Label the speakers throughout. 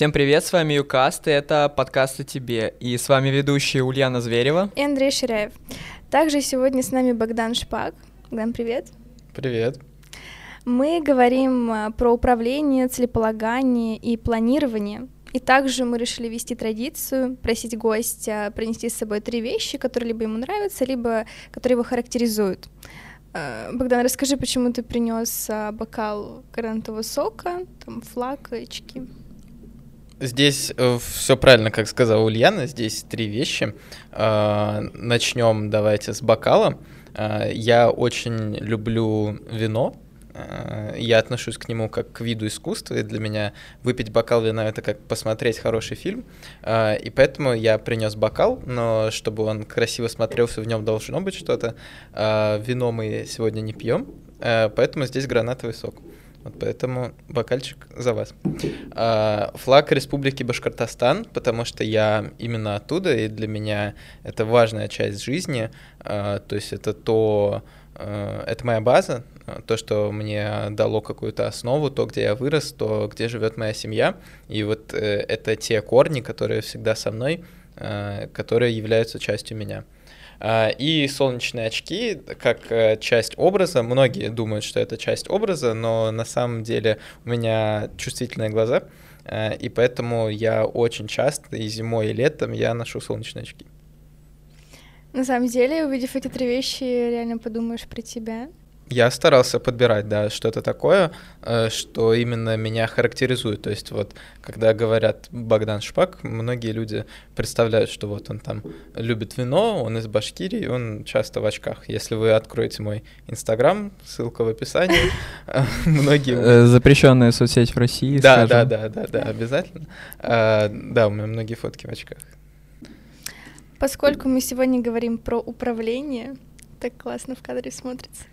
Speaker 1: Всем привет, с вами Юкаст, и это подкаст о тебе. И с вами ведущие Ульяна Зверева
Speaker 2: и Андрей Ширяев. Также сегодня с нами Богдан Шпак. Богдан, привет.
Speaker 3: Привет.
Speaker 2: Мы говорим а, про управление, целеполагание и планирование. И также мы решили вести традицию, просить гостя принести с собой три вещи, которые либо ему нравятся, либо которые его характеризуют. А, Богдан, расскажи, почему ты принес а, бокал гранатового сока, там флаг, очки.
Speaker 3: Здесь э, все правильно, как сказала Ульяна, здесь три вещи. Э, начнем давайте с бокала. Э, я очень люблю вино, э, я отношусь к нему как к виду искусства, и для меня выпить бокал вина это как посмотреть хороший фильм. И поэтому я принес бокал, но чтобы он красиво смотрелся, в нем должно быть что-то. Вино мы сегодня не пьем, поэтому здесь гранатовый сок. Вот поэтому бокальчик за вас. А, флаг Республики Башкортостан, потому что я именно оттуда, и для меня это важная часть жизни. А, то есть это то, а, это моя база, то, что мне дало какую-то основу, то, где я вырос, то, где живет моя семья. И вот э, это те корни, которые всегда со мной, которые являются частью меня. А, и солнечные очки как э, часть образа. Многие думают, что это часть образа, но на самом деле у меня чувствительные глаза, э, и поэтому я очень часто и зимой, и летом я ношу солнечные очки.
Speaker 2: На самом деле, увидев эти три вещи, реально подумаешь про тебя.
Speaker 3: Я старался подбирать, да, что-то такое, э, что именно меня характеризует. То есть вот, когда говорят Богдан Шпак, многие люди представляют, что вот он там любит вино, он из Башкирии, он часто в очках. Если вы откроете мой Инстаграм, ссылка в описании, многие...
Speaker 1: Э, запрещенная соцсеть в России,
Speaker 3: Да, да, да, да, да, обязательно. А, да, у меня многие фотки в очках.
Speaker 2: Поскольку мы сегодня говорим про управление, так классно в кадре смотрится.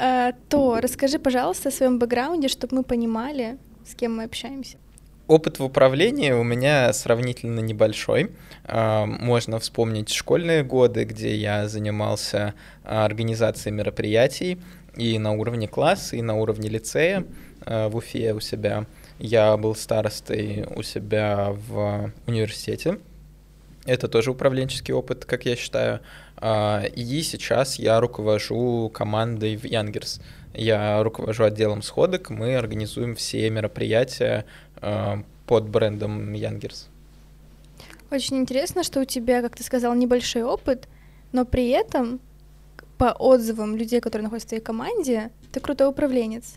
Speaker 2: Э, то расскажи, пожалуйста, о своем бэкграунде, чтобы мы понимали, с кем мы общаемся.
Speaker 3: Опыт в управлении у меня сравнительно небольшой. Э, можно вспомнить школьные годы, где я занимался организацией мероприятий и на уровне класса, и на уровне лицея э, в Уфе у себя. Я был старостой у себя в университете. Это тоже управленческий опыт, как я считаю. А, и сейчас я руковожу командой в Янгерс. Я руковожу отделом сходок, мы организуем все мероприятия а, под брендом Янгерс.
Speaker 2: Очень интересно, что у тебя, как ты сказал, небольшой опыт, но при этом по отзывам людей, которые находятся в твоей команде, ты крутой управленец.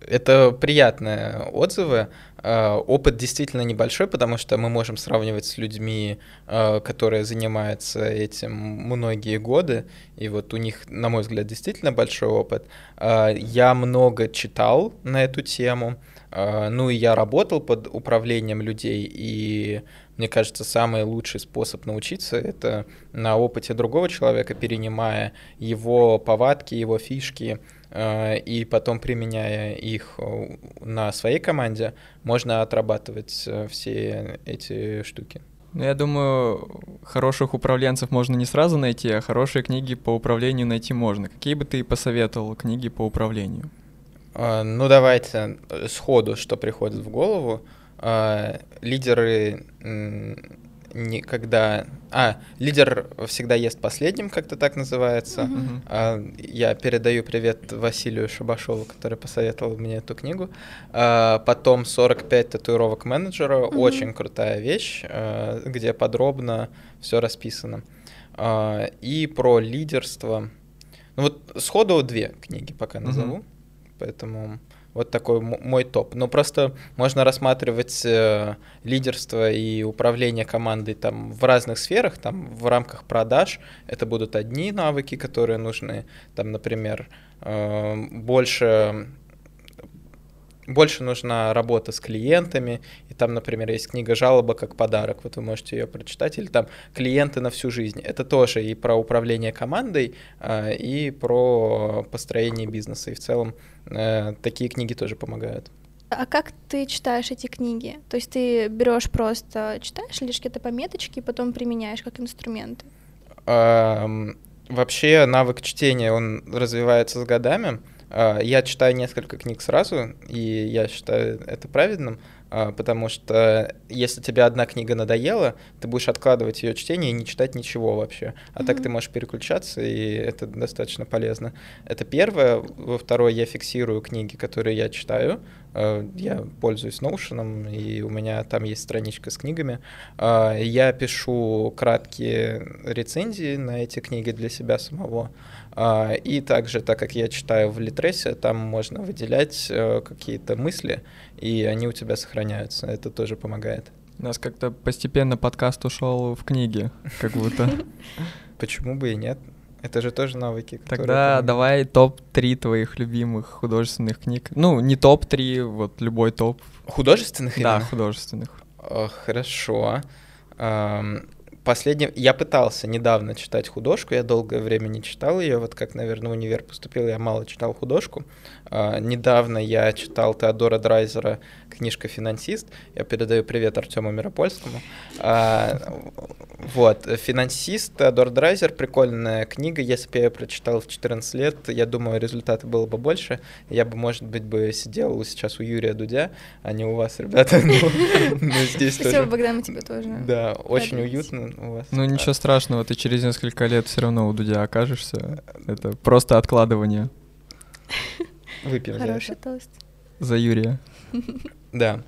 Speaker 3: Это приятные отзывы. А, опыт действительно небольшой, потому что мы можем сравнивать с людьми, а, которые занимаются этим многие годы, и вот у них, на мой взгляд, действительно большой опыт. А, я много читал на эту тему, ну и я работал под управлением людей, и мне кажется, самый лучший способ научиться — это на опыте другого человека, перенимая его повадки, его фишки, Э, и потом применяя их э, на своей команде, можно отрабатывать э, все эти штуки.
Speaker 1: Ну, я думаю, хороших управленцев можно не сразу найти, а хорошие книги по управлению найти можно. Какие бы ты посоветовал книги по управлению?
Speaker 3: Ну, давайте сходу, что приходит в голову. Лидеры никогда... А, лидер всегда ест последним, как-то так называется. Uh-huh. А, я передаю привет Василию Шабашову, который посоветовал мне эту книгу. А, потом 45 татуировок менеджера. Uh-huh. Очень крутая вещь, а, где подробно все расписано. А, и про лидерство. Ну вот сходу две книги пока назову. Uh-huh. Поэтому вот такой мой топ. Но просто можно рассматривать э, лидерство и управление командой там в разных сферах, там в рамках продаж это будут одни навыки, которые нужны, там, например, э, больше больше нужна работа с клиентами, там, например, есть книга «Жалоба как подарок», вот вы можете ее прочитать, или там «Клиенты на всю жизнь». Это тоже и про управление командой, а, и про построение бизнеса, и в целом э, такие книги тоже помогают.
Speaker 2: А как ты читаешь эти книги? То есть ты берешь просто, читаешь лишь какие-то пометочки, и потом применяешь как инструменты?
Speaker 3: Вообще навык чтения, он развивается с годами, а, я читаю несколько книг сразу, и я считаю это правильным. А, потому что если тебе одна книга надоела, ты будешь откладывать ее чтение и не читать ничего вообще. А mm-hmm. так ты можешь переключаться, и это достаточно полезно. Это первое. Во второе, я фиксирую книги, которые я читаю. А, я пользуюсь Notion, и у меня там есть страничка с книгами. А, я пишу краткие рецензии на эти книги для себя самого. И также, так как я читаю в Литресе, там можно выделять э, какие-то мысли, и они у тебя сохраняются. Это тоже помогает.
Speaker 1: У нас как-то постепенно подкаст ушел в книги, как будто.
Speaker 3: Почему бы и нет? Это же тоже навыки.
Speaker 1: Тогда давай топ-3 твоих любимых художественных книг. Ну, не топ-3, вот любой топ.
Speaker 3: Художественных
Speaker 1: Да, художественных.
Speaker 3: Хорошо. Последний... Я пытался недавно читать художку, я долгое время не читал ее, вот как, наверное, в универ поступил, я мало читал художку. А, недавно я читал Теодора Драйзера книжка «Финансист». Я передаю привет Артему Миропольскому. А, вот, «Финансист», Теодор Драйзер, прикольная книга. Если бы я ее прочитал в 14 лет, я думаю, результата было бы больше. Я бы, может быть, бы сидел сейчас у Юрия Дудя, а не у вас, ребята.
Speaker 2: Но здесь Спасибо, Богдан, тебе тоже.
Speaker 3: Да, очень уютно у вас.
Speaker 1: Ну, ничего страшного, ты через несколько лет все равно у Дудя окажешься. Это просто откладывание.
Speaker 3: Выпьем
Speaker 2: Хороший тост.
Speaker 1: За Юрия.
Speaker 3: Да.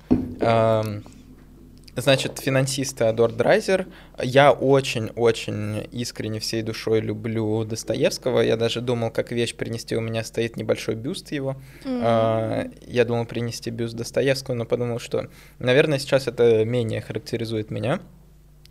Speaker 3: Значит, финансист Теодор Драйзер. Я очень-очень искренне всей душой люблю Достоевского. Я даже думал, как вещь принести. У меня стоит небольшой бюст его. Mm-hmm. Я думал принести бюст Достоевского, но подумал, что, наверное, сейчас это менее характеризует меня.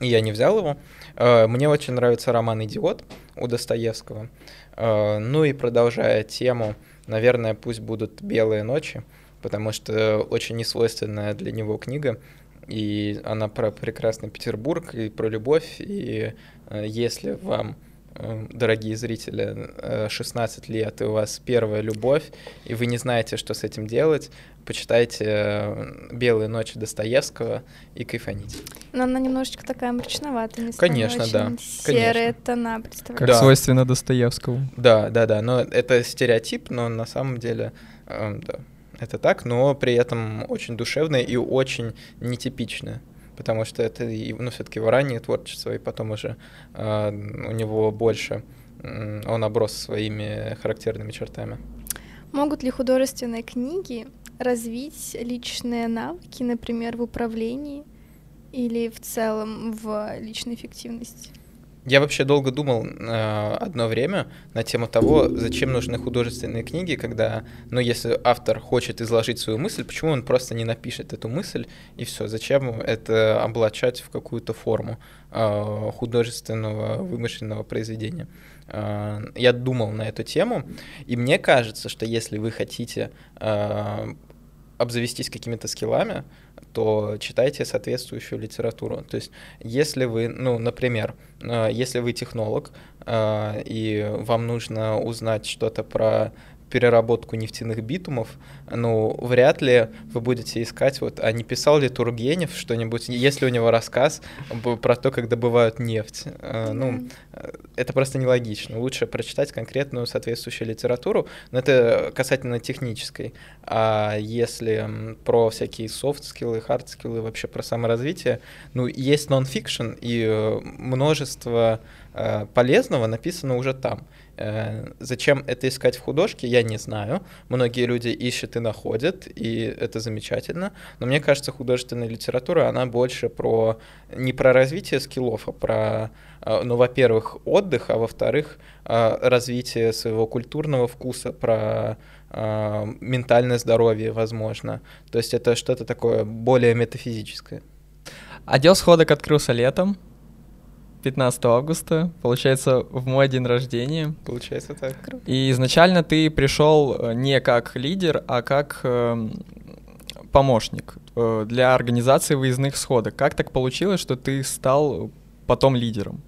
Speaker 3: И я не взял его. А, мне очень нравится роман «Идиот» у Достоевского. А, ну и продолжая тему, наверное, пусть будут «Белые ночи», потому что очень несвойственная для него книга, и она про прекрасный Петербург и про любовь, и э, если вам э, дорогие зрители, 16 э, лет, и у вас первая любовь, и вы не знаете, что с этим делать, почитайте «Белые ночи» Достоевского и кайфаните.
Speaker 2: Но она немножечко такая мрачноватая.
Speaker 3: Конечно, да.
Speaker 2: Серые Конечно. тона, представляешь?
Speaker 1: Как да. свойственно Достоевскому.
Speaker 3: Да, да, да, но это стереотип, но на самом деле, э, да, это так, но при этом очень душевное и очень нетипичное потому что это, ну, все-таки его раннее творчество, и потом уже э, у него больше, э, он оброс своими характерными чертами.
Speaker 2: Могут ли художественные книги развить личные навыки, например, в управлении или в целом в личной эффективности?
Speaker 3: Я вообще долго думал э, одно время на тему того, зачем нужны художественные книги, когда, ну, если автор хочет изложить свою мысль, почему он просто не напишет эту мысль и все, зачем это облачать в какую-то форму э, художественного вымышленного произведения. Э, я думал на эту тему, и мне кажется, что если вы хотите э, обзавестись какими-то скиллами, то читайте соответствующую литературу. То есть, если вы, ну, например, э, если вы технолог, э, и вам нужно узнать что-то про переработку нефтяных битумов, ну, вряд ли вы будете искать, вот, а не писал ли Тургенев что-нибудь, если у него рассказ про то, как добывают нефть. Mm-hmm. Ну, э, это просто нелогично. Лучше прочитать конкретную соответствующую литературу, но это касательно технической. А если про всякие софт-скиллы, хард-скиллы, вообще про саморазвитие, ну, есть нон-фикшн, и э, множество полезного написано уже там. Э, зачем это искать в художке, я не знаю. Многие люди ищут и находят, и это замечательно. Но мне кажется, художественная литература, она больше про не про развитие скиллов, а про, э, ну, во-первых, отдых, а во-вторых, э, развитие своего культурного вкуса, про ментальное здоровье, возможно. То есть это что-то такое более метафизическое.
Speaker 1: Отдел сходок открылся летом, 15 августа, получается, в мой день рождения.
Speaker 3: Получается так.
Speaker 1: И изначально ты пришел э, не как лидер, а как э, помощник э, для организации выездных сходок. Как так получилось, что ты стал потом лидером?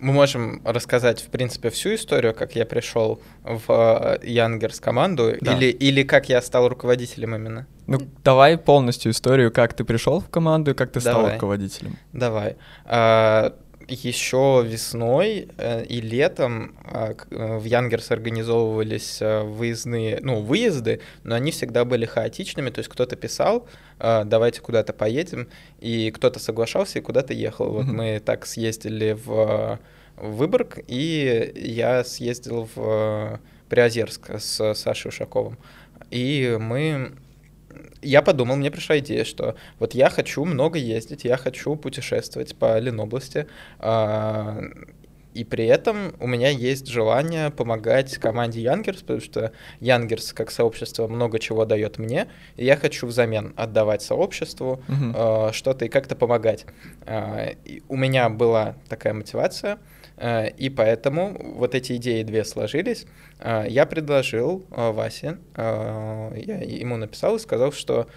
Speaker 3: Мы можем рассказать, в принципе, всю историю, как я пришел в Янгерс команду, да. или, или как я стал руководителем именно.
Speaker 1: Ну, давай полностью историю, как ты пришел в команду и как ты давай. стал руководителем.
Speaker 3: Давай. А, еще весной э, и летом э, в Янгерс организовывались выездные, ну, выезды, но они всегда были хаотичными, то есть кто-то писал, давайте куда-то поедем, и кто-то соглашался и куда-то ехал. Вот мы так съездили в Выборг, и я съездил в Приозерск с Сашей Ушаковым. И мы я подумал, мне пришла идея, что вот я хочу много ездить, я хочу путешествовать по Ленобласти, а, и при этом у меня есть желание помогать команде Янгерс, потому что Янгерс как сообщество много чего дает мне, и я хочу взамен отдавать сообществу uh-huh. э, что-то и как-то помогать. Э, и у меня была такая мотивация, и поэтому вот эти идеи две сложились. Э, я предложил э, Васе, э, я ему написал и сказал, что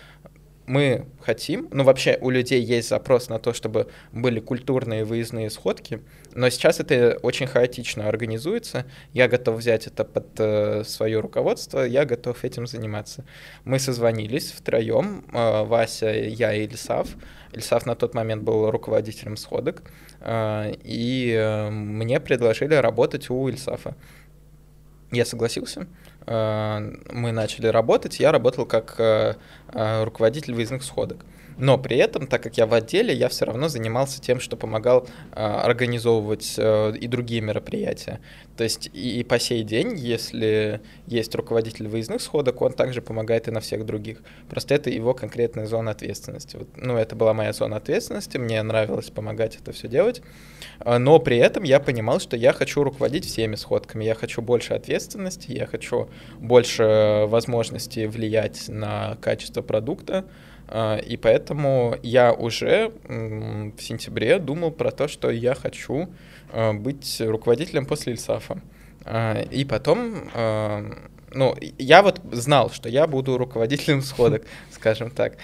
Speaker 3: мы хотим, ну вообще у людей есть запрос на то, чтобы были культурные выездные сходки, но сейчас это очень хаотично организуется. Я готов взять это под э, свое руководство, я готов этим заниматься. Мы созвонились втроем, э, Вася, я и Ильсав. Ильсав на тот момент был руководителем сходок, э, и э, мне предложили работать у Ильсафа. Я согласился. Э, мы начали работать, я работал как руководитель выездных сходок. Но при этом, так как я в отделе, я все равно занимался тем, что помогал э, организовывать э, и другие мероприятия. То есть и, и по сей день, если есть руководитель выездных сходок, он также помогает и на всех других. Просто это его конкретная зона ответственности. Вот, ну, это была моя зона ответственности, мне нравилось помогать это все делать. А, но при этом я понимал, что я хочу руководить всеми сходками, я хочу больше ответственности, я хочу больше возможностей влиять на качество продукта, и поэтому я уже в сентябре думал про то, что я хочу а, быть руководителем после Ильсафа. А, и потом, ну, я вот знал, что я буду руководителем сходок, скажем так.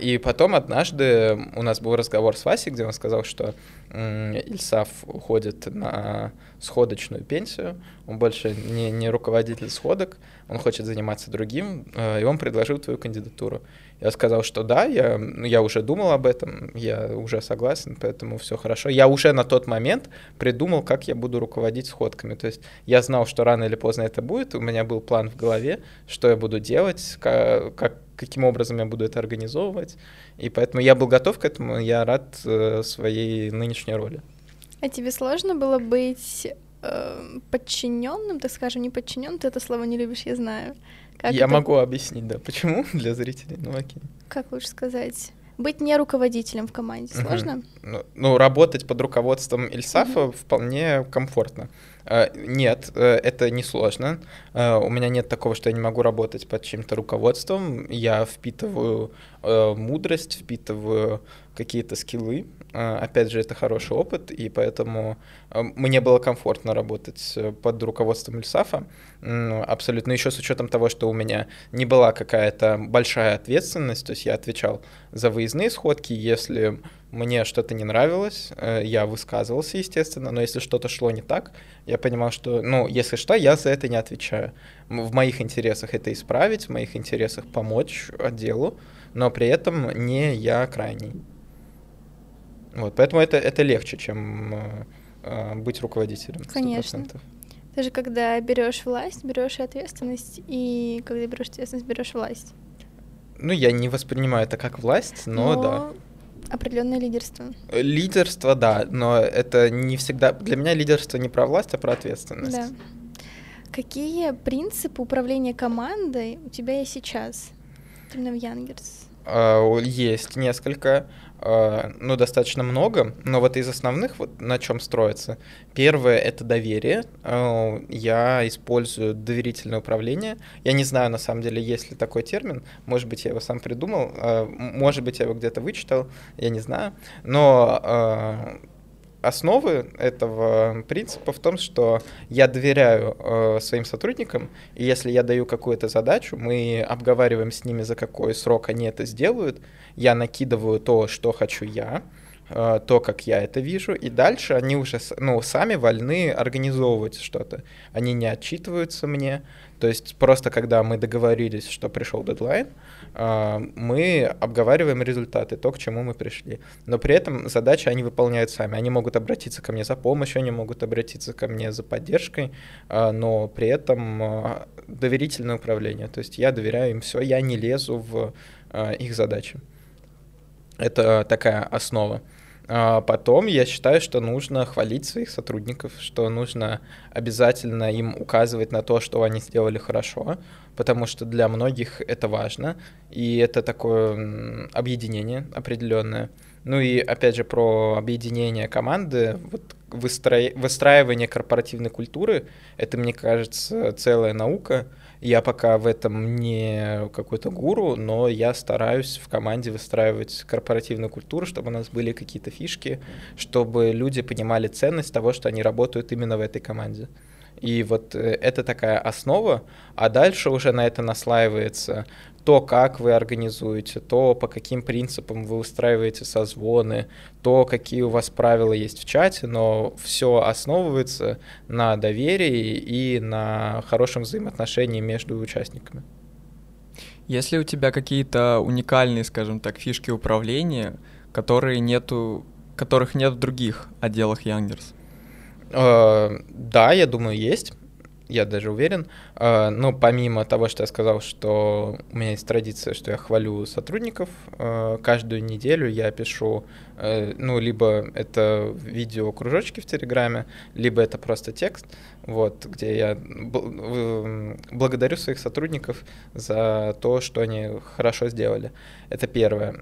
Speaker 3: И потом однажды у нас был разговор с Васей, где он сказал, что Ильсаф уходит на сходочную пенсию, он больше не, не руководитель сходок, он хочет заниматься другим, и он предложил твою кандидатуру. Я сказал, что да, я, я уже думал об этом, я уже согласен, поэтому все хорошо. Я уже на тот момент придумал, как я буду руководить сходками. То есть я знал, что рано или поздно это будет, у меня был план в голове, что я буду делать, как каким образом я буду это организовывать. И поэтому я был готов к этому, я рад э, своей нынешней роли.
Speaker 2: А тебе сложно было быть э, подчиненным, так скажем, не подчиненным, ты это слово не любишь, я знаю.
Speaker 3: Как Я это... могу объяснить, да. Почему для зрителей? Ну окей.
Speaker 2: Как лучше сказать? Быть не руководителем в команде сложно? Угу.
Speaker 3: Ну, ну, работать под руководством Ильсафа угу. вполне комфортно. Uh, нет, uh, это не сложно. Uh, у меня нет такого, что я не могу работать под чьим-то руководством. Я впитываю мудрость, впитываю какие-то скиллы. Опять же, это хороший опыт, и поэтому мне было комфортно работать под руководством Ильсафа. Абсолютно еще с учетом того, что у меня не была какая-то большая ответственность, то есть я отвечал за выездные сходки, если мне что-то не нравилось, э, я высказывался, естественно, но если что-то шло не так, я понимал, что, ну, если что, я за это не отвечаю. В моих интересах это исправить, в моих интересах помочь отделу, но при этом не я крайний. Вот, поэтому это, это легче, чем э, э быть руководителем. 100%.
Speaker 2: Конечно. Даже когда берешь власть, берешь ответственность, и когда берешь ответственность, берешь власть.
Speaker 3: Ну, я не воспринимаю это как власть, но, но... да.
Speaker 2: Определенное лидерство.
Speaker 3: Лидерство, да, но это не всегда. Для меня лидерство не про власть, а про ответственность. Да.
Speaker 2: Какие принципы управления командой у тебя есть сейчас? В Янгерс.
Speaker 3: А, есть несколько. А, ну, достаточно много, но вот из основных, вот на чем строится. Первое — это доверие. А, я использую доверительное управление. Я не знаю, на самом деле, есть ли такой термин. Может быть, я его сам придумал, может быть, я его где-то вычитал, я не знаю. Но основы этого принципа в том, что я доверяю э, своим сотрудникам, и если я даю какую-то задачу, мы обговариваем с ними, за какой срок они это сделают, я накидываю то, что хочу я, то, как я это вижу, и дальше они уже ну, сами вольны организовывать что-то. Они не отчитываются мне. То есть просто когда мы договорились, что пришел дедлайн, э, мы обговариваем результаты, то, к чему мы пришли. Но при этом задачи они выполняют сами. Они могут обратиться ко мне за помощью, они могут обратиться ко мне за поддержкой, э, но при этом доверительное управление. То есть я доверяю им все, я не лезу в их задачи. Это такая основа. А потом я считаю, что нужно хвалить своих сотрудников, что нужно обязательно им указывать на то, что они сделали хорошо, потому что для многих это важно, и это такое объединение определенное. Ну и опять же про объединение команды, вот выстро... выстраивание корпоративной культуры, это, мне кажется, целая наука, я пока в этом не какой-то гуру, но я стараюсь в команде выстраивать корпоративную культуру, чтобы у нас были какие-то фишки, чтобы люди понимали ценность того, что они работают именно в этой команде. И вот э, это такая основа, а дальше уже на это наслаивается то, как вы организуете, то, по каким принципам вы устраиваете созвоны, то, какие у вас правила есть в чате, но все основывается на доверии и на хорошем взаимоотношении между участниками.
Speaker 1: Если у тебя какие-то уникальные, скажем так, фишки управления, которые нету, которых нет в других отделах Янгерс?
Speaker 3: Э, да, я думаю, есть я даже уверен. А, но помимо того, что я сказал, что у меня есть традиция, что я хвалю сотрудников, а, каждую неделю я пишу, э, ну, либо это видео кружочки в Телеграме, либо это просто текст, вот, где я благодарю своих сотрудников за то, что они хорошо сделали. Это первое.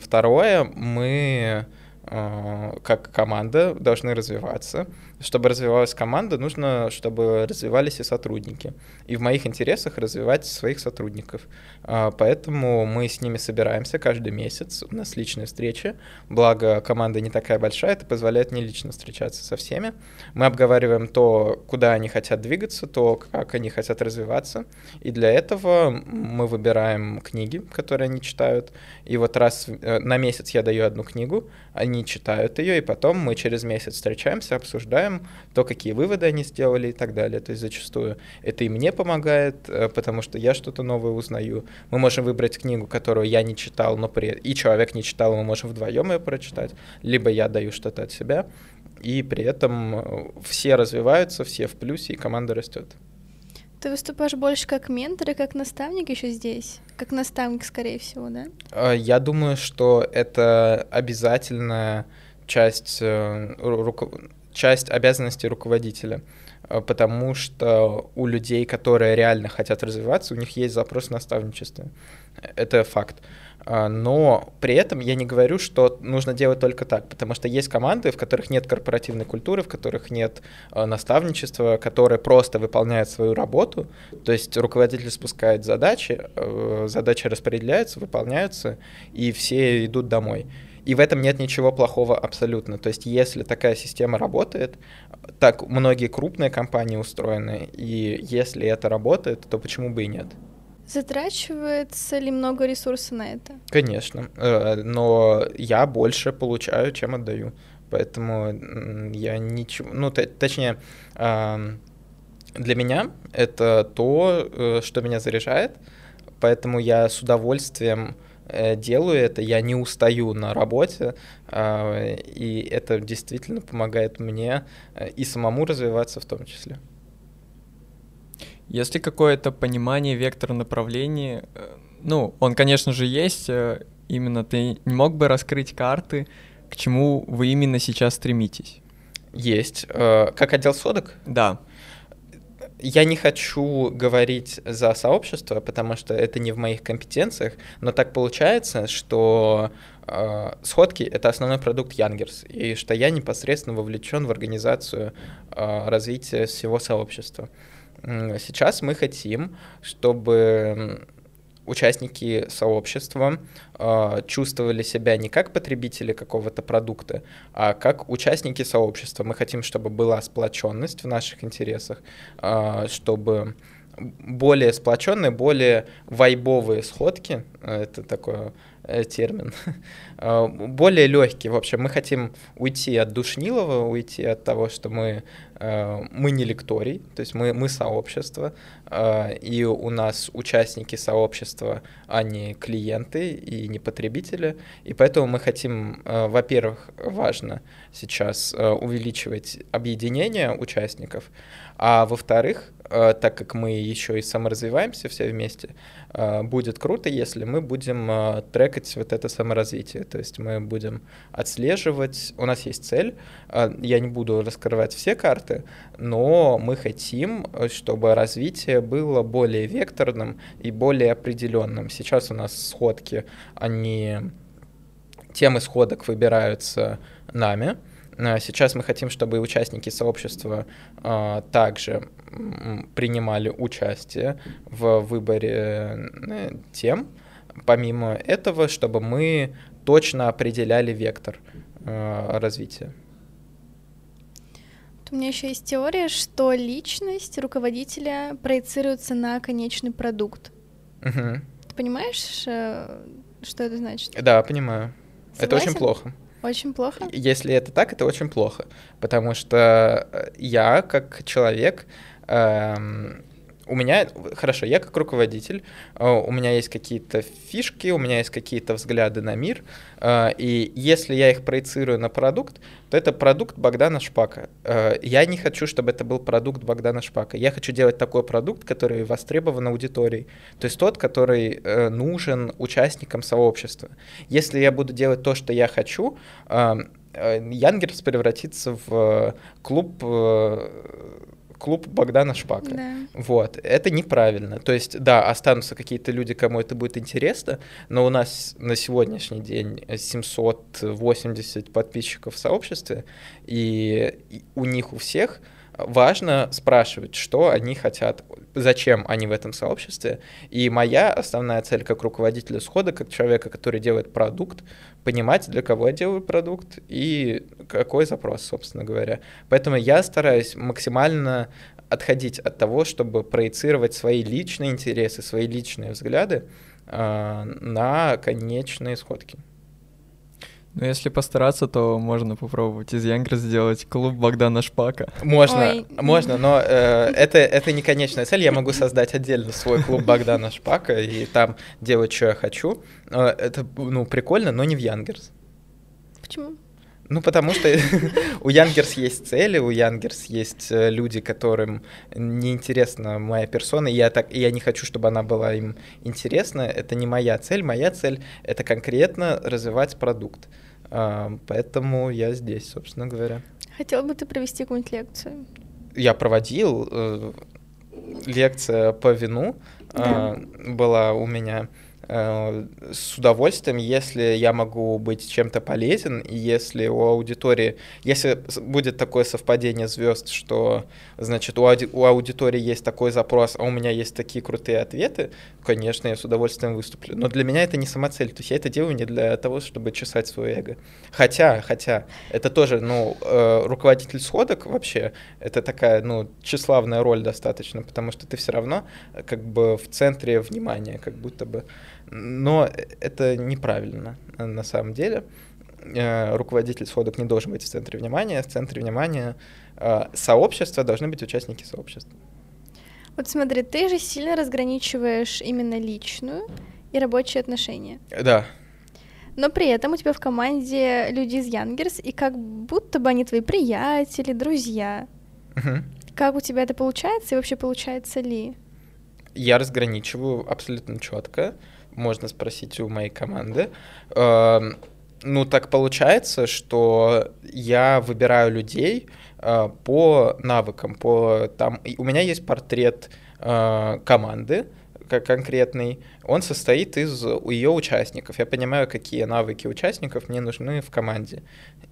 Speaker 3: Второе, мы как команда должны развиваться. Чтобы развивалась команда, нужно, чтобы развивались и сотрудники. И в моих интересах развивать своих сотрудников. А, поэтому мы с ними собираемся каждый месяц. У нас личные встречи. Благо, команда не такая большая, это позволяет мне лично встречаться со всеми. Мы обговариваем то, куда они хотят двигаться, то, как они хотят развиваться. И для этого мы выбираем книги, которые они читают. И вот раз э, на месяц я даю одну книгу, они читают ее, и потом мы через месяц встречаемся, обсуждаем то, какие выводы они сделали и так далее. То есть зачастую это и мне помогает, э, потому что я что-то новое узнаю. Мы можем выбрать книгу, которую я не читал, но при... и человек не читал, мы можем вдвоем ее прочитать, либо я даю что-то от себя, и при этом э, все развиваются, все в плюсе, и команда растет.
Speaker 2: Ты выступаешь больше как ментор и как наставник еще здесь? Как наставник, скорее всего, да?
Speaker 3: А, я думаю, что это обязательная часть, э, руко... часть обязанностей руководителя, а, потому что у людей, которые реально хотят развиваться, у них есть запрос наставничества. Это факт. Но при этом я не говорю, что нужно делать только так, потому что есть команды, в которых нет корпоративной культуры, в которых нет а, наставничества, которые просто выполняют свою работу, то есть руководитель спускает задачи, а, задачи распределяются, выполняются, и все идут домой. И в этом нет ничего плохого абсолютно. То есть если такая система работает, так многие крупные компании устроены, и если это работает, то почему бы и нет?
Speaker 2: Затрачивается ли много ресурсов на это?
Speaker 3: Конечно, э, но я больше получаю, чем отдаю. Поэтому я ничего, ну, точнее, для меня это то, э, что меня заряжает, поэтому я с удовольствием э, делаю это, я не устаю на работе, и это действительно помогает мне и самому развиваться в том числе.
Speaker 1: Если какое-то понимание вектора направления, э, ну, он, конечно же, есть, э, именно ты не мог бы раскрыть карты, к чему вы именно сейчас стремитесь?
Speaker 3: Есть. Э, как отдел содок?
Speaker 1: Да.
Speaker 3: Я не хочу говорить за сообщество, потому что это не в моих компетенциях, но так получается, что э, сходки — это основной продукт Янгерс, и что я непосредственно вовлечен в организацию э, развития всего сообщества. Сейчас мы хотим, чтобы участники сообщества э, чувствовали себя не как потребители какого-то продукта, а как участники сообщества. Мы хотим, чтобы была сплоченность в наших интересах, э, чтобы более сплоченные, более вайбовые сходки, это такое э, термин. Э, более легкий, в общем, мы хотим уйти от душнилого, уйти от того, что мы, э, мы не лекторий, то есть мы, мы сообщество, э, и у нас участники сообщества, а не клиенты и не потребители, и поэтому мы хотим, э, во-первых, важно сейчас э, увеличивать объединение участников, а во-вторых, э, так как мы еще и саморазвиваемся все вместе, э, будет круто, если мы будем э, трекать вот это саморазвитие. То есть мы будем отслеживать, у нас есть цель, я не буду раскрывать все карты, но мы хотим, чтобы развитие было более векторным и более определенным. Сейчас у нас сходки, они темы сходок выбираются нами, Э, сейчас мы хотим, чтобы участники сообщества э, также принимали участие в выборе э, тем. Помимо этого, чтобы мы точно определяли вектор развития.
Speaker 2: У меня еще есть теория, что личность руководителя проецируется на конечный продукт.
Speaker 3: Угу.
Speaker 2: Ты понимаешь, что это значит?
Speaker 3: Да, понимаю. Согласен? Это очень плохо.
Speaker 2: Очень плохо?
Speaker 3: Если это так, это очень плохо, потому что э, я, как человек, эм, у меня, хорошо, я как руководитель, э, у меня есть какие-то фишки, у меня есть какие-то взгляды на мир, э, и если я их проецирую на продукт, то это продукт Богдана Шпака. Э, я не хочу, чтобы это был продукт Богдана Шпака. Я хочу делать такой продукт, который востребован аудиторией, то есть тот, который нужен участникам сообщества. Если я буду делать то, что я хочу, Янгерс превратится в клуб клуб Богдана Шпака.
Speaker 2: Да.
Speaker 3: Вот, это неправильно. То есть, да, останутся какие-то люди, кому это будет интересно, но у нас на сегодняшний день 780 подписчиков в сообществе, и у них у всех важно спрашивать, что они хотят, зачем они в этом сообществе. И моя основная цель как руководителя схода, как человека, который делает продукт, понимать, для кого я делаю продукт и какой запрос, собственно говоря. Поэтому я стараюсь максимально отходить от того, чтобы проецировать свои личные интересы, свои личные взгляды э, на конечные сходки.
Speaker 1: Ну, если постараться, то можно попробовать из Янгер сделать клуб Богдана Шпака.
Speaker 3: Можно, Ой. можно, но э, это, это не конечная цель. Я могу создать отдельно свой клуб Богдана Шпака и там делать, что я хочу. Это, ну, прикольно, но не в Янгерс.
Speaker 2: Почему?
Speaker 3: Ну, потому что у Янгерс есть цели, у Янгерс есть э, люди, которым неинтересна моя персона, и я, так, и я не хочу, чтобы она была им интересна. Это не моя цель. Моя цель — это конкретно развивать продукт. А, поэтому я здесь, собственно говоря.
Speaker 2: Хотел бы ты провести какую-нибудь лекцию?
Speaker 3: Я проводил. Э, лекция по вину да. была у меня. Э, с удовольствием, если я могу быть чем-то полезен, и если у аудитории, если будет такое совпадение звезд, что, значит, у, ауди, у аудитории есть такой запрос, а у меня есть такие крутые ответы, конечно, я с удовольствием выступлю. Но для меня это не самоцель, то есть я это делаю не для того, чтобы чесать свое эго. Хотя, хотя, это тоже, ну, э, руководитель сходок вообще, это такая, ну, тщеславная роль достаточно, потому что ты все равно э, как бы в центре внимания, как будто бы. Но это неправильно на самом деле. Э, руководитель сходок не должен быть в центре внимания. В центре внимания э, сообщества должны быть участники сообщества.
Speaker 2: Вот смотри, ты же сильно разграничиваешь именно личную и рабочие отношения.
Speaker 3: Да.
Speaker 2: Но при этом у тебя в команде люди из Янгерс, и как будто бы они твои приятели, друзья.
Speaker 3: Угу.
Speaker 2: Как у тебя это получается и вообще получается ли?
Speaker 3: Я разграничиваю абсолютно четко можно спросить у моей команды. Эм, ну, так получается, что я выбираю людей э, по навыкам, по там. У меня есть портрет э, команды, конкретный, он состоит из ее участников. Я понимаю, какие навыки участников мне нужны в команде.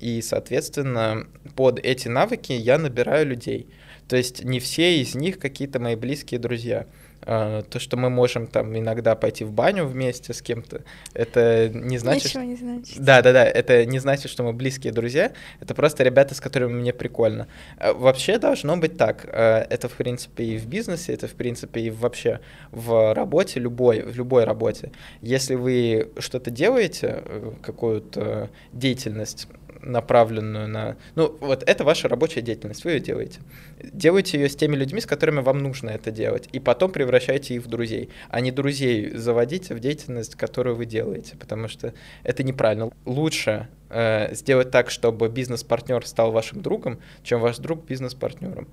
Speaker 3: И, соответственно, под эти навыки я набираю людей. То есть не все из них какие-то мои близкие друзья. А, то, что мы можем там иногда пойти в баню вместе с кем-то, это не значит...
Speaker 2: Ничего не значит.
Speaker 3: Да, да, да, это не значит, что мы близкие друзья, это просто ребята, с которыми мне прикольно. А, вообще должно быть так. А, это, в принципе, и в бизнесе, это, в принципе, и вообще в работе, любой, в любой работе. Если вы что-то делаете, э, какую-то деятельность, направленную на... Ну, вот это ваша рабочая деятельность, вы ее делаете. Делайте ее с теми людьми, с которыми вам нужно это делать, и потом превращайте их в друзей, а не друзей заводите в деятельность, которую вы делаете, потому что это неправильно. Лучше э, сделать так, чтобы бизнес-партнер стал вашим другом, чем ваш друг бизнес-партнером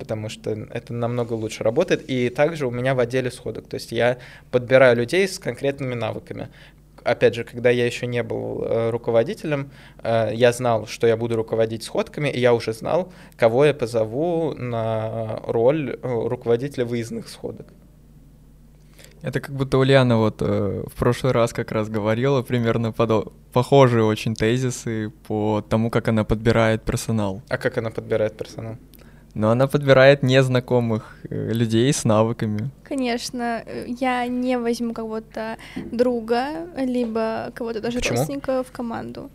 Speaker 3: потому что это намного лучше работает. И также у меня в отделе сходок. То есть я подбираю людей с конкретными навыками опять же, когда я еще не был э, руководителем, э, я знал, что я буду руководить сходками, и я уже знал, кого я позову на роль э, руководителя выездных сходок.
Speaker 1: Это как будто Ульяна вот э, в прошлый раз как раз говорила примерно подо- похожие очень тезисы по тому, как она подбирает персонал.
Speaker 3: А как она подбирает персонал?
Speaker 1: Но она подбирает незнакомых э, людей с навыками.
Speaker 2: Конечно, э, я не возьму кого-то друга, либо кого-то даже
Speaker 3: Почему?
Speaker 2: родственника в команду.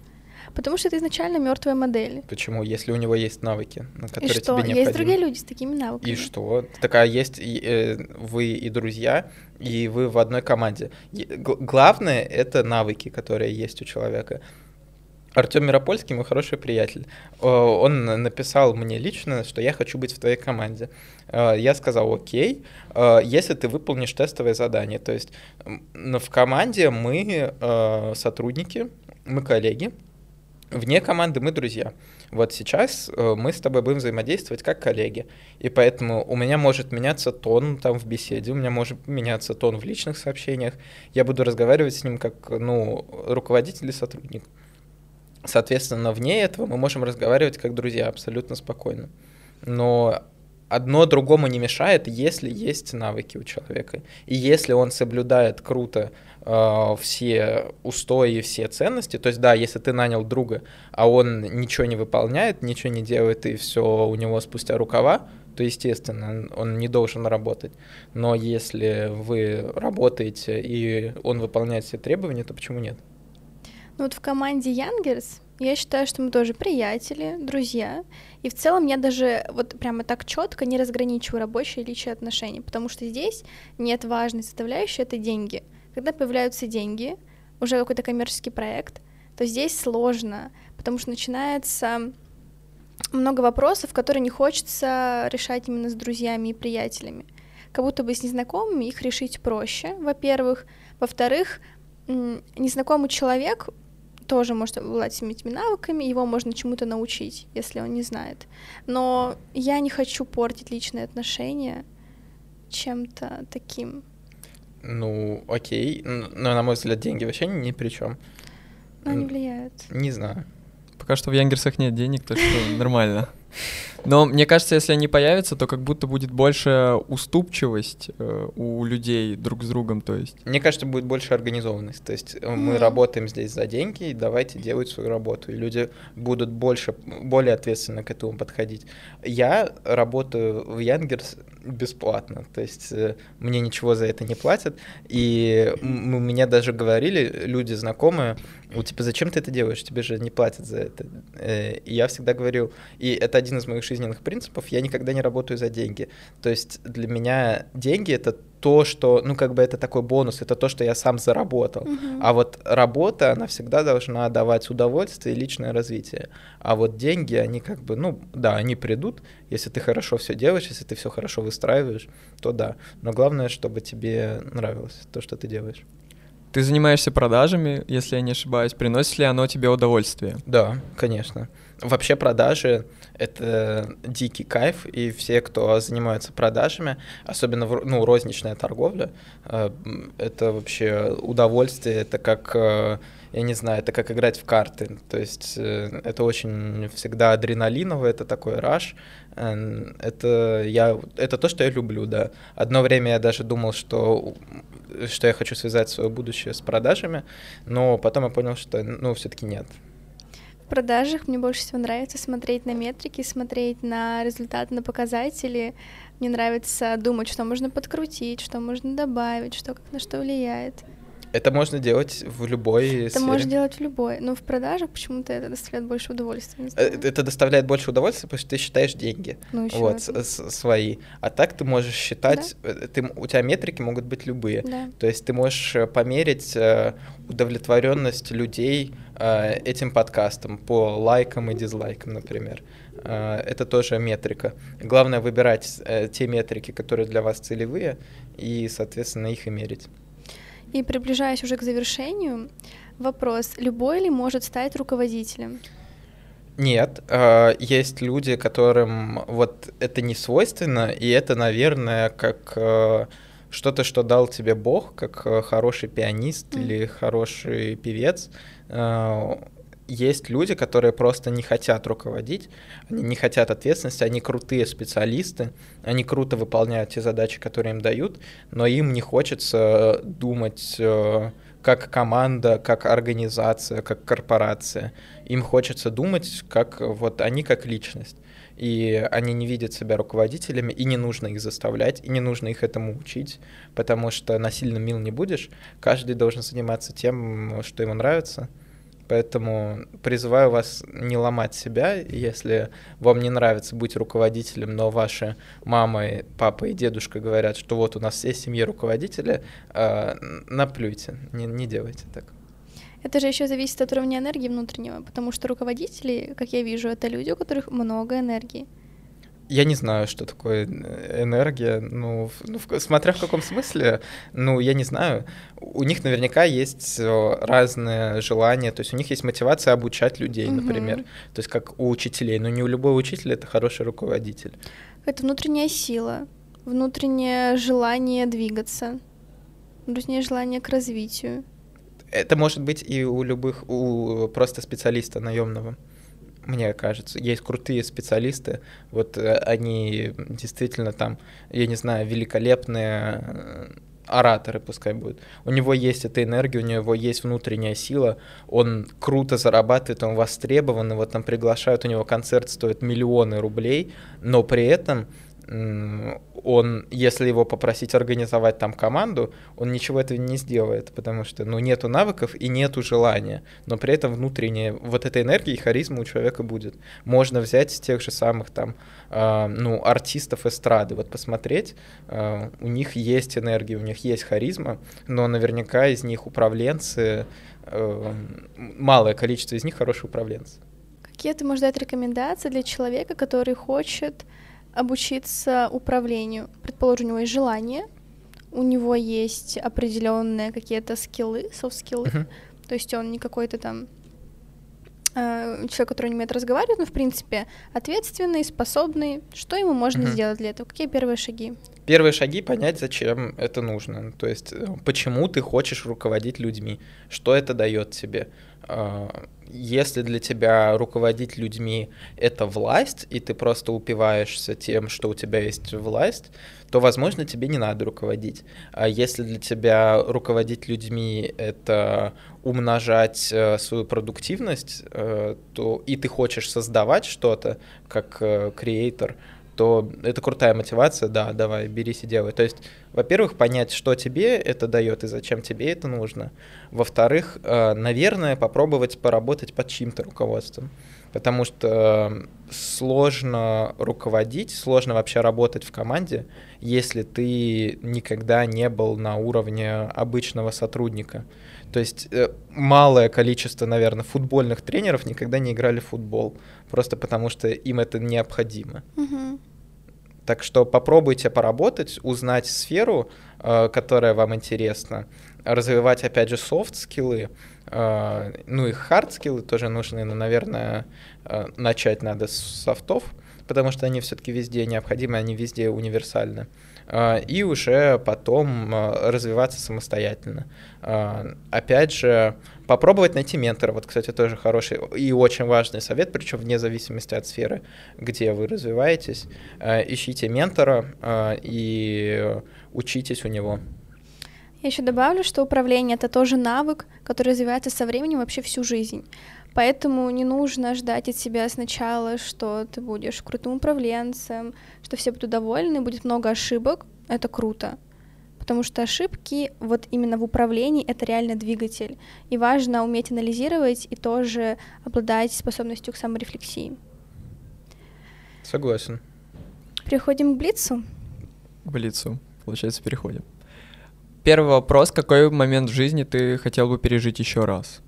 Speaker 2: Потому что это изначально мертвая модель.
Speaker 3: Почему? Если у него есть навыки, на
Speaker 2: И
Speaker 3: которые
Speaker 2: что?
Speaker 3: тебе необходимо.
Speaker 2: Есть другие люди с такими навыками.
Speaker 3: И что? Такая есть и, э, вы и друзья, и вы в одной команде. И г- главное это навыки, которые есть у человека. Артем Миропольский мой хороший приятель. Э, Он написал мне лично, что я хочу быть в твоей команде. Э, Я сказал, окей, э, если ты выполнишь тестовое задание. То есть в команде мы сотрудники, мы коллеги, вне команды мы друзья. Вот сейчас мы с тобой будем взаимодействовать как коллеги. И поэтому у меня может меняться тон там в беседе, у меня может меняться тон в личных сообщениях. Я буду разговаривать с ним как, ну, руководитель и сотрудник. Соответственно, вне этого мы можем разговаривать как друзья абсолютно спокойно. Но одно другому не мешает, если есть навыки у человека. И если он соблюдает круто э, все устои, все ценности, то есть да, если ты нанял друга, а он ничего не выполняет, ничего не делает, и все у него спустя рукава, то, естественно, он не должен работать. Но если вы работаете, и он выполняет все требования, то почему нет?
Speaker 2: Ну вот в команде Янгерс я считаю, что мы тоже приятели, друзья. И в целом я даже вот прямо так четко не разграничиваю рабочие и личные отношения, потому что здесь нет важной составляющей — это деньги. Когда появляются деньги, уже какой-то коммерческий проект, то здесь сложно, потому что начинается много вопросов, которые не хочется решать именно с друзьями и приятелями. Как будто бы с незнакомыми их решить проще, во-первых. Во-вторых, незнакомый человек тоже может обладать всеми этими навыками, его можно чему-то научить, если он не знает. Но я не хочу портить личные отношения чем-то таким.
Speaker 3: Ну, окей. Но, на мой взгляд, деньги вообще ни при чем.
Speaker 2: Но они
Speaker 3: М.
Speaker 2: влияют.
Speaker 3: Не знаю.
Speaker 1: Пока что в Янгерсах нет денег, так что нормально. Но мне кажется, если они появятся, то как будто будет больше уступчивость э, у людей друг с другом, то есть.
Speaker 3: Мне кажется, будет больше организованность. То есть э, мы работаем здесь за деньги, и давайте делать свою работу. И люди будут больше, более ответственно к этому подходить. Я работаю в Янгерс бесплатно. То есть э, мне ничего за это не платят. И м- мне даже говорили люди знакомые, ну, типа, зачем ты это делаешь? Тебе же не платят за это. Э, И я всегда говорил, и это один из моих жизненных принципов, я никогда не работаю за деньги. То есть для меня деньги — это то, что, ну, как бы это такой бонус, это то, что я сам заработал.
Speaker 2: Мгм.
Speaker 3: А вот работа, она всегда должна давать удовольствие и личное развитие. А вот деньги, они как бы, ну, да, они придут, если ты хорошо все делаешь, если ты все хорошо выстраиваешь, то да. Но главное, чтобы тебе нравилось то, что ты делаешь.
Speaker 1: Ты занимаешься продажами, если я не ошибаюсь. Приносит ли оно тебе удовольствие?
Speaker 3: Да, конечно. Вообще продажи — это дикий кайф, и все, кто занимается продажами, особенно ну, розничная торговля, э, это вообще удовольствие, это как, э, я не знаю, это как играть в карты. То есть э, это очень всегда адреналиново, это такой раш. Это, я, это то, что я люблю, да. Одно время я даже думал, что что я хочу связать свое будущее с продажами, но потом я понял, что, ну, все-таки нет.
Speaker 2: В продажах мне больше всего нравится смотреть на метрики, смотреть на результаты, на показатели. Мне нравится думать, что можно подкрутить, что можно добавить, что как на что влияет.
Speaker 3: Это можно делать в любой
Speaker 2: Это
Speaker 3: сфере.
Speaker 2: можно делать в любой, но в продажах почему-то это доставляет больше удовольствия.
Speaker 3: Э. Это доставляет больше удовольствия, потому что ты считаешь деньги.
Speaker 2: Ну, ещё
Speaker 3: вот,
Speaker 2: это.
Speaker 3: с- с- свои. А так ты можешь считать, э, ты, у тебя метрики могут быть любые.
Speaker 2: Да.
Speaker 3: То есть ты можешь э, померить удовлетворенность людей этим подкастом по лайкам и дизлайкам, например. Это тоже метрика. Главное выбирать те метрики, которые для вас целевые, и, соответственно, их и мерить.
Speaker 2: И приближаясь уже к завершению, вопрос, любой ли может стать руководителем?
Speaker 3: Нет, э, есть люди, которым вот это не свойственно, и это, наверное, как э, что-то, что дал тебе Бог, как э, хороший пианист
Speaker 2: Мгм.
Speaker 3: или хороший певец. Э, Есть люди, которые просто не хотят руководить, они не хотят ответственности, они крутые специалисты, они круто выполняют те задачи, которые им дают, но им не хочется думать э, как команда, как организация, как корпорация. Им хочется думать, как вот они как личность. И они не видят себя руководителями, и не нужно их заставлять, и не нужно их этому учить, потому что насильно мил не будешь. Каждый должен заниматься тем, что ему нравится. Поэтому призываю вас не ломать себя, если вам не нравится быть руководителем, но ваши мама, папа и дедушка говорят, что вот у нас все семьи руководители, э, наплюйте, не, не делайте так.
Speaker 2: Это же еще зависит от уровня энергии внутреннего, потому что руководители, как я вижу, это люди, у которых много энергии.
Speaker 3: Я не знаю, что такое э, энергия, ну, в- ну, в- смотря в каком смысле, ну, я не знаю. У них наверняка есть э, разные желания, то есть у них есть мотивация обучать людей,
Speaker 2: Мгм.
Speaker 3: например, то есть как у учителей, но не у любого учителя это хороший руководитель.
Speaker 2: Это внутренняя сила, внутреннее желание двигаться, внутреннее желание к развитию.
Speaker 3: Это может быть и у любых, у просто специалиста наемного. Мне кажется, есть крутые специалисты, вот э, они действительно там, я не знаю, великолепные э, ораторы, пускай будут. У него есть эта энергия, у него есть внутренняя сила, он круто зарабатывает, он востребован, его там приглашают, у него концерт стоит миллионы рублей, но при этом он, если его попросить организовать там команду, он ничего этого не сделает, потому что, ну, нету навыков и нету желания, но при этом внутренняя вот эта энергия и харизма у человека будет. Можно взять тех же самых там, э, ну, артистов эстрады, вот посмотреть, э, у них есть энергия, у них есть харизма, но наверняка из них управленцы, э, малое количество из них хорошие управленцы.
Speaker 2: Какие ты можешь дать рекомендации для человека, который хочет обучиться управлению? Предположим, у него есть желание, у него есть определенные какие-то скиллы, софт-скиллы,
Speaker 3: Мгм.
Speaker 2: то есть он не какой-то там э, человек, который не умеет разговаривать, но в принципе ответственный, способный. Что ему можно
Speaker 3: Мгм.
Speaker 2: сделать для этого? Какие первые шаги?
Speaker 3: Первые шаги понять, зачем это нужно. То есть, э, почему ты хочешь руководить людьми, что это дает тебе. Если для тебя руководить людьми это власть, и ты просто упиваешься тем, что у тебя есть власть, то, возможно, тебе не надо руководить. А если для тебя руководить людьми это умножать э, свою продуктивность, э, то и ты хочешь создавать что-то как э, креатор, то это крутая мотивация, да, давай, берись и делай. То есть, во-первых, понять, что тебе это дает и зачем тебе это нужно. Во-вторых, э, наверное, попробовать поработать под чьим-то руководством. Потому что э, сложно руководить, сложно вообще работать в команде, если ты никогда не был на уровне обычного сотрудника. То есть э, малое количество, наверное, футбольных тренеров никогда не играли в футбол, просто потому что им это необходимо.
Speaker 2: Мгм.
Speaker 3: Так что попробуйте поработать, узнать сферу, э, которая вам интересна, развивать, опять же, софт-скиллы, э, ну и хард-скиллы тоже нужны, но, наверное, начать надо с софтов, потому что они все-таки везде необходимы, они везде универсальны. И уже потом э, развиваться самостоятельно. Э, Опять же, попробовать найти ментора. Вот, кстати, тоже хороший и очень важный совет, причем вне зависимости от сферы, где вы развиваетесь. Ищите ментора и учитесь у него.
Speaker 2: Я еще добавлю, что управление это тоже навык, который развивается со временем вообще всю жизнь. Поэтому не нужно ждать от себя сначала, что ты будешь крутым управленцем, что все будут довольны, будет много ошибок. Это круто. Потому что ошибки вот именно в управлении — это реально двигатель. И важно уметь анализировать и тоже обладать способностью к саморефлексии.
Speaker 3: Согласен.
Speaker 2: Переходим к Блицу.
Speaker 1: К Блицу. Получается, переходим. Первый вопрос. Какой момент в жизни ты хотел бы пережить еще раз?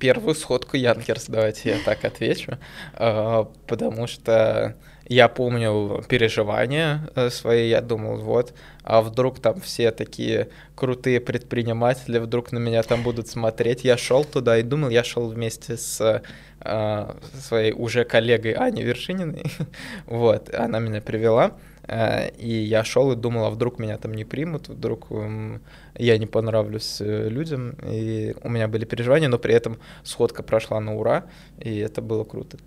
Speaker 3: Первую сходку Янкерс, давайте я так отвечу. А, потому что я помню переживания э, свои, я думал, вот, а вдруг там все такие крутые предприниматели, вдруг на меня там будут смотреть. Я шел туда и думал, я шел вместе с э, своей уже коллегой Аней Вершининой, вот, она меня привела, и я шел и думал, а вдруг меня там не примут, вдруг я не понравлюсь э, людям, и у меня были переживания, но при этом сходка прошла на ура, и это было круто.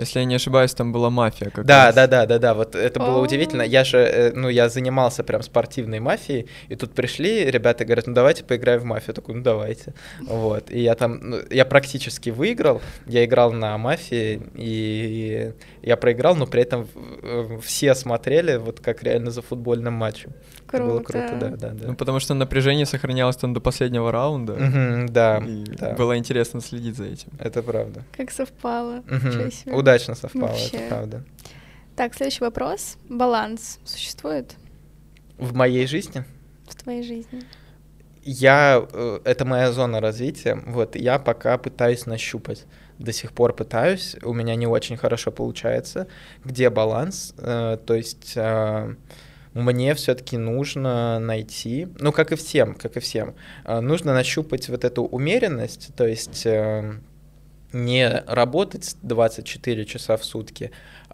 Speaker 1: Если я не ошибаюсь, там была мафия
Speaker 3: как Да, раз. да, да, да, да, вот это было удивительно. Я же, э, ну, я занимался прям спортивной мафией, и тут пришли ребята говорят, ну, давайте поиграем в мафию. Я такой, ну, давайте. Вот, и я там, ну, я практически выиграл, я играл на мафии, и я проиграл, но при этом э, все смотрели вот как реально за футбольным матчем.
Speaker 2: Круто.
Speaker 3: Было круто, да, да, да.
Speaker 1: Ну, потому что напряжение сохранялось там до последнего раунда.
Speaker 3: Угу, да,
Speaker 1: и
Speaker 3: да.
Speaker 1: Было интересно следить за этим.
Speaker 3: Это правда.
Speaker 2: Как совпало.
Speaker 3: Угу. Удачно совпало, Вообще. это правда.
Speaker 2: Так, следующий вопрос. Баланс существует?
Speaker 3: В моей жизни?
Speaker 2: В твоей жизни.
Speaker 3: Я, э, это моя зона развития, вот, я пока пытаюсь нащупать до сих пор пытаюсь, у меня не очень хорошо получается, где баланс, э, то есть э, мне все-таки нужно найти, ну, как и всем, как и всем, э, нужно нащупать вот эту умеренность, то есть э, не работать 24 часа в сутки,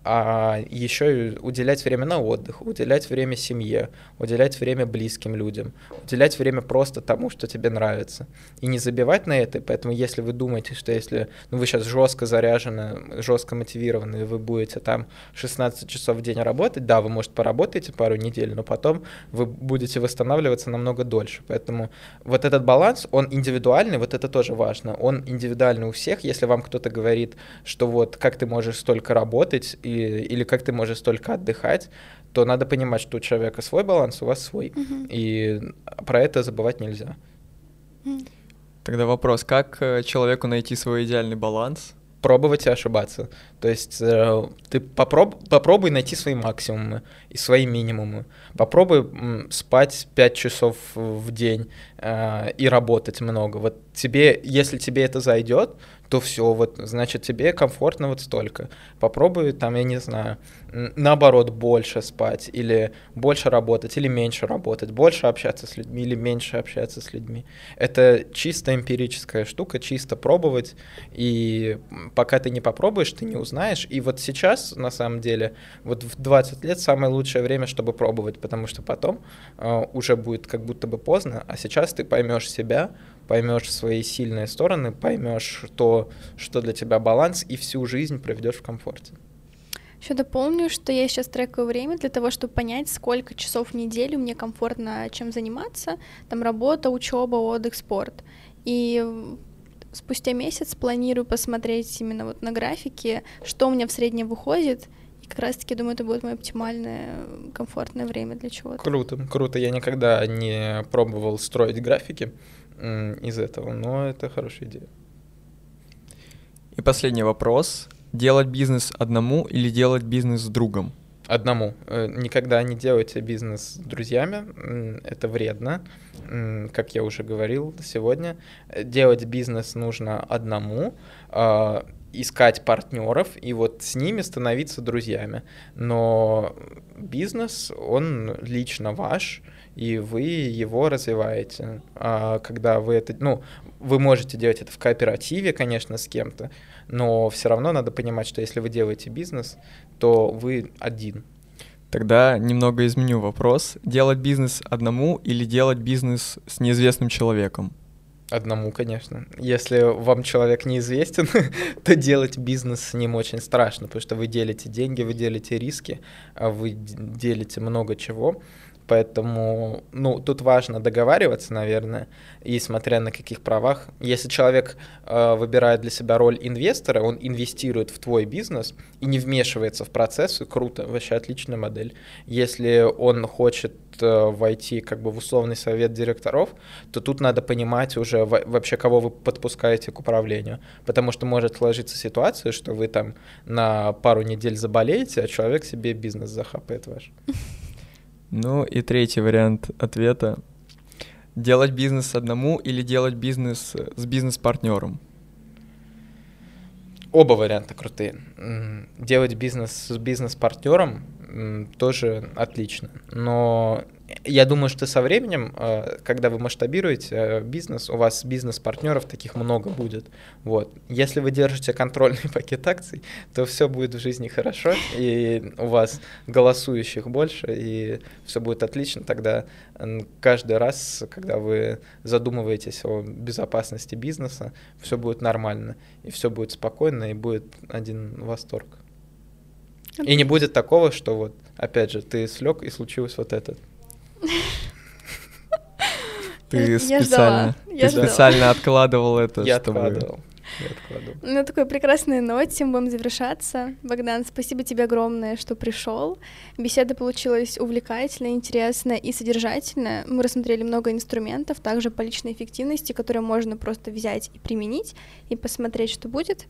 Speaker 3: а еще и уделять время на отдых, уделять время семье, уделять время близким людям, уделять время просто тому, что тебе нравится. И не забивать на это. Поэтому если вы думаете, что если ну, вы сейчас жестко заряжены, жестко мотивированы, и вы будете там 16 часов в день работать, да, вы, может, поработаете пару недель, но потом вы будете восстанавливаться намного дольше. Поэтому вот этот баланс, он индивидуальный, вот это тоже важно. Он индивидуальный у всех. Если вам кто-то говорит, что вот как ты можешь столько работать и или как ты можешь столько отдыхать, то надо понимать, что у человека свой баланс, у вас свой.
Speaker 2: Угу.
Speaker 3: И про это забывать нельзя.
Speaker 1: Тогда вопрос, как э, человеку найти свой идеальный баланс?
Speaker 3: Пробовать и ошибаться. То есть э, ты попроб, попробуй найти свои максимумы и свои минимумы. Попробуй м, спать 5 часов в день э, и работать много. Вот тебе, если тебе это зайдет, то все, вот, значит, тебе комфортно вот столько. Попробуй там, я не знаю, наоборот, больше спать, или больше работать, или меньше работать, больше общаться с людьми, или меньше общаться с людьми. Это чисто эмпирическая штука, чисто пробовать, и пока ты не попробуешь, ты не узнаешь. И вот сейчас, на самом деле, вот в 20 лет самое лучшее время, чтобы пробовать, потому что потом э, уже будет как будто бы поздно, а сейчас ты поймешь себя, поймешь свои сильные стороны, поймешь то, что для тебя баланс, и всю жизнь проведешь в комфорте.
Speaker 2: Еще дополню, что я сейчас трекаю время для того, чтобы понять, сколько часов в неделю мне комфортно чем заниматься. Там работа, учеба, отдых, спорт. И спустя месяц планирую посмотреть именно вот на графике, что у меня в среднем выходит, и как раз-таки, думаю, это будет мое оптимальное, комфортное время для чего-то.
Speaker 3: Круто, круто. Я никогда не пробовал строить графики из этого, но это хорошая идея.
Speaker 1: И последний вопрос. Делать бизнес одному или делать бизнес с другом?
Speaker 3: Одному. Э, никогда не делайте бизнес с друзьями, это вредно, как я уже говорил сегодня. Делать бизнес нужно одному, а, искать партнеров и вот с ними становиться друзьями. Но бизнес, он лично ваш, и вы его развиваете. А когда вы это, ну, вы можете делать это в кооперативе, конечно, с кем-то, но все равно надо понимать, что если вы делаете бизнес, то вы один.
Speaker 1: Тогда немного изменю вопрос. Делать бизнес одному или делать бизнес с неизвестным человеком?
Speaker 3: Одному, конечно. Если вам человек неизвестен, то делать бизнес с ним очень страшно, потому что вы делите деньги, вы делите риски, а вы делите много чего. Поэтому, ну, тут важно договариваться, наверное, и смотря на каких правах. Если человек э, выбирает для себя роль инвестора, он инвестирует в твой бизнес и не вмешивается в процессы, круто, вообще отличная модель. Если он хочет э, войти как бы в условный совет директоров, то тут надо понимать уже вообще, кого вы подпускаете к управлению. Потому что может сложиться ситуация, что вы там на пару недель заболеете, а человек себе бизнес захапает ваш.
Speaker 1: Ну и третий вариант ответа. Делать бизнес одному или делать бизнес с бизнес-партнером?
Speaker 3: Оба варианта крутые. Делать бизнес с бизнес-партнером тоже отлично. Но я думаю, что со временем, э, когда вы масштабируете э, бизнес, у вас бизнес-партнеров таких много будет. Вот. Если вы держите контрольный пакет акций, то все будет в жизни хорошо, и у вас голосующих больше, и все будет отлично. Тогда каждый раз, когда вы задумываетесь о безопасности бизнеса, все будет нормально, и все будет спокойно, и будет один восторг. И не будет такого, что вот, опять же, ты слег и случилось вот это.
Speaker 1: Ты специально, ты специально откладывал это,
Speaker 3: Я откладывал.
Speaker 2: На такой прекрасной ноте мы будем завершаться. Богдан, спасибо тебе огромное, что пришел. Беседа получилась увлекательная, интересная и содержательная. Мы рассмотрели много инструментов, также по личной эффективности, которые можно просто взять и применить, и посмотреть, что будет.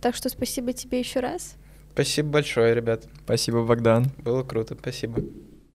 Speaker 2: Так что спасибо тебе еще раз.
Speaker 3: Спасибо большое, ребят.
Speaker 1: Спасибо, Богдан.
Speaker 3: Было круто, спасибо.